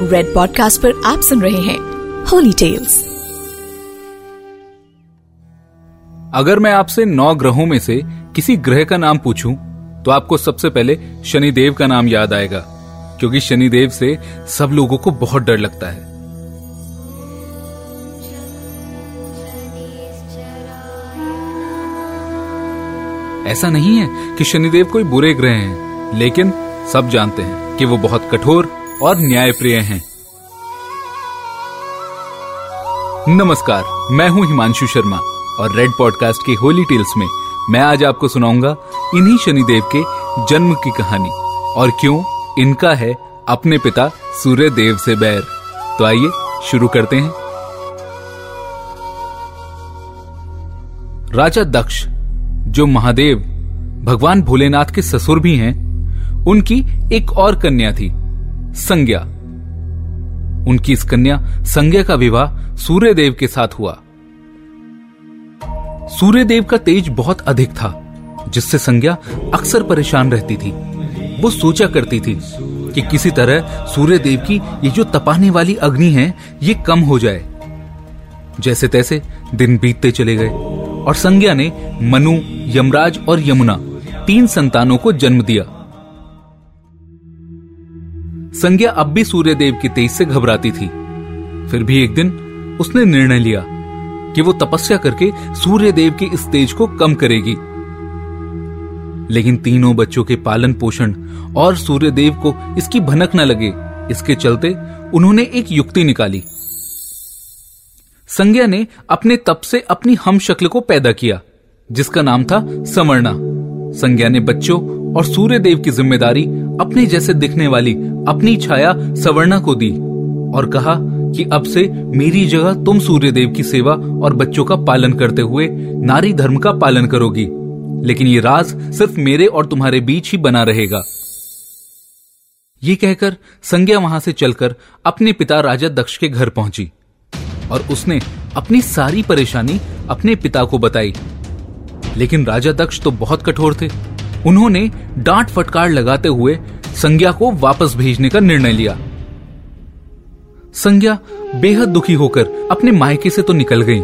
Red podcast पर आप सुन रहे हैं होली टेल्स अगर मैं आपसे नौ ग्रहों में से किसी ग्रह का नाम पूछूँ तो आपको सबसे पहले शनिदेव का नाम याद आएगा क्योंकि शनिदेव से सब लोगों को बहुत डर लगता है। ऐसा नहीं है कि शनिदेव कोई बुरे ग्रह हैं, लेकिन सब जानते हैं कि वो बहुत कठोर और न्यायप्रिय हैं। नमस्कार, मैं हूँ हिमांशु शर्मा और रेड पॉडकास्ट की होली टेल्स में मैं आज आपको सुनाऊँगा इन्हीं शनिदेव के जन्म की कहानी। और क्यों? इनका है अपने पिता सूर्य देव से बैर। तो आइए, शुरू करते हैं। राजा दक्ष, जो महादेव, भगवान भोलेनाथ के ससुर भी हैं, उनकी एक और कन्या थी। संज्ञा। उनकी इस कन्या संज्ञा का विवाह सूर्यदेव के साथ हुआ। सूर्यदेव का तेज बहुत अधिक था, जिससे संज्ञा अक्सर परेशान रहती थी। वो सोचा करती थी कि किसी तरह सूर्यदेव की ये जो तपाने वाली अग्नि है, ये कम हो जाए। जैसे तैसे दिन बीतते चले गए और संज्ञा ने मनु, यमराज और यमुना, तीन संतानों को जन्म दिया। संज्ञा अब भी सूर्यदेव की तेज से घबराती थी। फिर भी एक दिन उसने निर्णय लिया कि वो तपस्या करके सूर्यदेव के इस तेज को कम करेगी। लेकिन तीनों बच्चों के पालन पोषण और सूर्यदेव को इसकी भनक न लगे, इसके चलते उन्होंने एक युक्ति निकाली। संज्ञा ने अपने तप से अपनी हम शक्ल को पैदा किया, जिसका नाम था समर्णा संज्ञा ने बच्चों और सूर्य देव की ज़िम्मेदारी अपने जैसे दिखने वाली अपनी छाया सवर्णा को दी और कहा कि अब से मेरी जगह तुम सूर्य देव की सेवा और बच्चों का पालन करते हुए नारी धर्म का पालन करोगी। लेकिन ये राज सिर्फ़ मेरे और तुम्हारे बीच ही बना रहेगा। ये कहकर संज्ञा वहाँ से चलकर अपने पिता राजा दक्ष के घर पहुँची और उसने अपनी सारी परेशानी अपने पिता को बताई। लेकिन राजा दक्ष तो बहुत कठोर थे। उन्होंने डांट फटकार लगाते हुए संज्ञा को वापस भेजने का निर्णय लिया। संज्ञा बेहद दुखी होकर अपने मायके से तो निकल गई,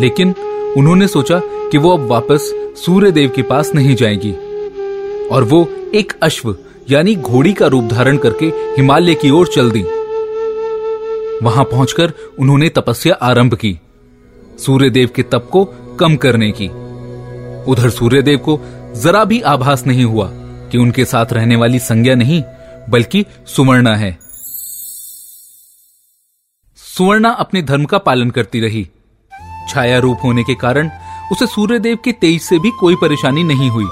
लेकिन उन्होंने सोचा कि वो अब वापस सूर्य देव के पास नहीं जाएगी, और वो एक अश्व यानी घोड़ी का रूप धारण करके हिमालय की ओर चल दी। वहाँ पहुंचकर उन्होंने तपस्या आरंभ की, सूर्यदेव के तप को कम करने की। उधर सूर्यदेव को जरा भी आभास नहीं हुआ कि उनके साथ रहने वाली संज्ञा नहीं, बल्कि सुवर्णा है। सुवर्णा अपने धर्म का पालन करती रही। छाया रूप होने के कारण उसे सूर्यदेव के तेज से भी कोई परेशानी नहीं हुई।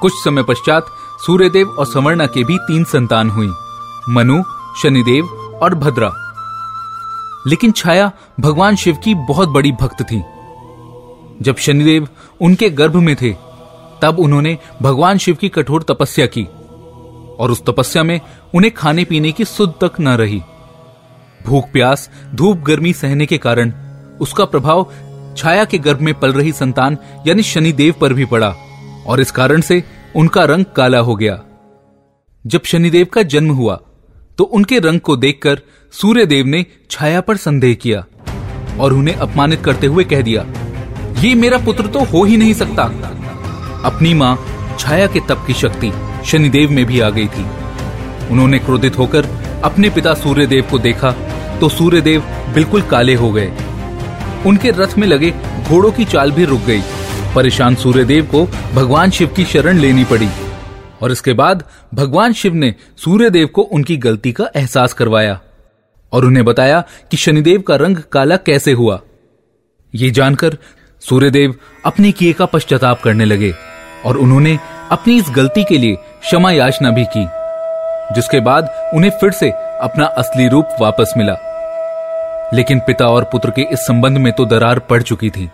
कुछ समय पश्चात सूर्यदेव और सवर्णा के भी तीन संतान हुई, मनु, शनिदेव और भद्रा। लेकिन छाया भगवान शिव की बहुत बड़ी भक्त थी। जब शनिदेव उनके गर्भ में थे तब उन्होंने भगवान शिव की कठोर तपस्या की, और उस तपस्या में उन्हें खाने पीने की सुध तक न रही। भूख प्यास, धूप गर्मी सहने के कारण उसका प्रभाव छाया के गर्भ में पल रही संतान, यानी शनिदेव पर भी पड़ा, और इस कारण से उनका रंग काला हो गया। जब शनिदेव का जन्म हुआ तो उनके रंग को देखकर सूर्यदेव ने छाया पर संदेह किया, और उन्हें अपमानित करते हुए कह दिया, ये मेरा पुत्र तो हो ही नहीं सकता। अपनी माँ छाया के तप की शक्ति शनिदेव में भी आ गई थी। उन्होंने क्रोधित होकर अपने पिता सूर्यदेव को देखा तो सूर्यदेव बिल्कुल काले हो गए। उनके रथ में लगे घोड़ों की चाल भी रुक गई। परेशान सूर्यदेव को भगवान शिव की शरण लेनी पड़ी। और इसके बाद भगवान शिव ने सूर्यदेव को उनकी गलती का एहसास करवाया और उन्हें बताया कि शनिदेव का रंग काला कैसे हुआ। ये जानकर सूर्यदेव अपने किए का पश्चाताप करने लगे। और उन्होंने अपनी इस गलती के लिए क्षमा याचना भी की, जिसके बाद उन्हें फिर से अपना असली रूप वापस मिला। लेकिन पिता और पुत्र के इस संबंध में तो दरार पड़ चुकी थी,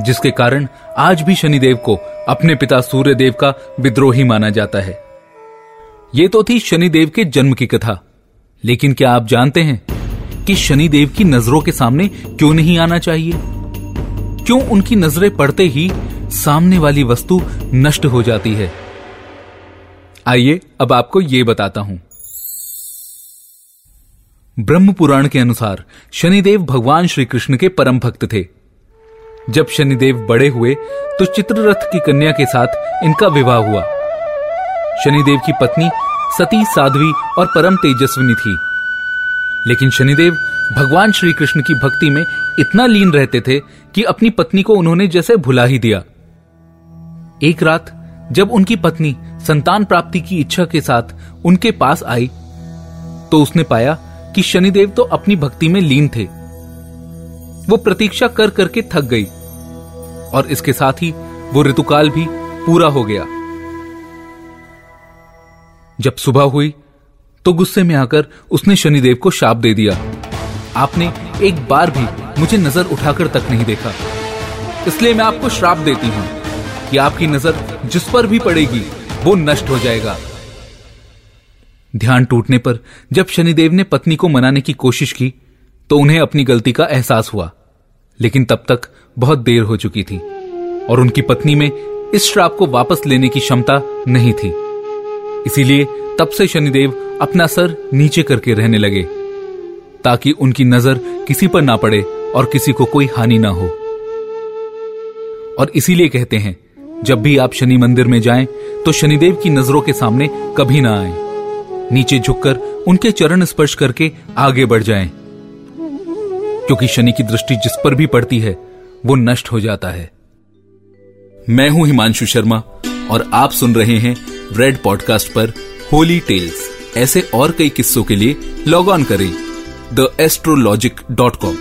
जिसके कारण आज भी शनिदेव को अपने पिता सूर्यदेव का विद्रोही माना जाता है। ये तो थी शनिदेव के जन्म की कथा, लेकिन क्या आप जानते हैं कि शनिदेव की नज़रों के सामने क्यों नहीं आना चाहिए? क्यों उनकी नज़रें पड़ते ही सामने वाली वस्तु नष्ट हो जाती है। आइए, अब आपको यह बताता हूँ। ब्रह्म पुराण के अनुसार, शनिदेव भगवान श्री कृष्ण के परम भक्त थे। जब शनिदेव बड़े हुए तो चित्ररथ की कन्या के साथ इनका विवाह हुआ। शनिदेव की पत्नी सती साध्वी और परम तेजस्विनी थी। लेकिन शनिदेव भगवान श्री कृष्ण की भक्ति में इतना लीन रहते थे कि अपनी पत्नी को उन्होंने जैसे भुला ही दिया। एक रात, जब उनकी पत्नी संतान प्राप्ति की इच्छा के साथ उनके पास आई तो उसने पाया कि शनिदेव तो अपनी भक्ति में लीन थे। वो प्रतीक्षा कर करके थक गई और इसके साथ ही वो ऋतुकाल भी पूरा हो गया। जब सुबह हुई तो गुस्से में आकर उसने शनिदेव को शाप दे दिया। आपने एक बार भी मुझे नज़र उठाकर तक नहीं देखा। इसलिए मैं आपको श्राप देती हूँ। कि आपकी नज़र जिस पर भी पड़ेगी, वो नष्ट हो जाएगा। ध्यान टूटने पर जब शनिदेव ने पत्नी को मनाने की कोशिश की तो उन्हें अपनी गलती का एहसास हुआ। लेकिन तब तक बहुत देर हो चुकी थी, और उनकी पत्नी में इस श्राप को वापस लेने की क्षमता नहीं थी। इसीलिए तब से शनिदेव अपना सर नीचे करके रहने लगे, ताकि उनकी नज़र किसी पर ना पड़े और किसी को कोई हानि ना हो। और इसीलिए कहते हैं जब भी आप शनि मंदिर में जाएँ तो शनिदेव की नज़रों के सामने कभी ना आए। नीचे झुककर उनके चरण स्पर्श करके आगे बढ़ जाएँ। क्योंकि शनि की दृष्टि जिस पर भी पड़ती है, वो नष्ट हो जाता है। मैं हूँ हिमांशु शर्मा, और आप सुन रहे हैं रेड पॉडकास्ट पर होली टेल्स ऐसे और कई किस्सों के लिए लॉग ऑन करें the astrologic dot com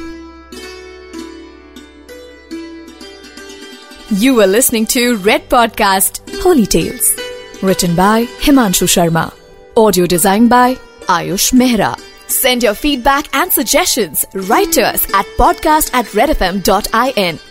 You are listening to Red Podcast Holy Tales, written by Himanshu Sharma. Audio designed by Ayush Mehra. Send your feedback and suggestions right to us at podcast at redfm.in.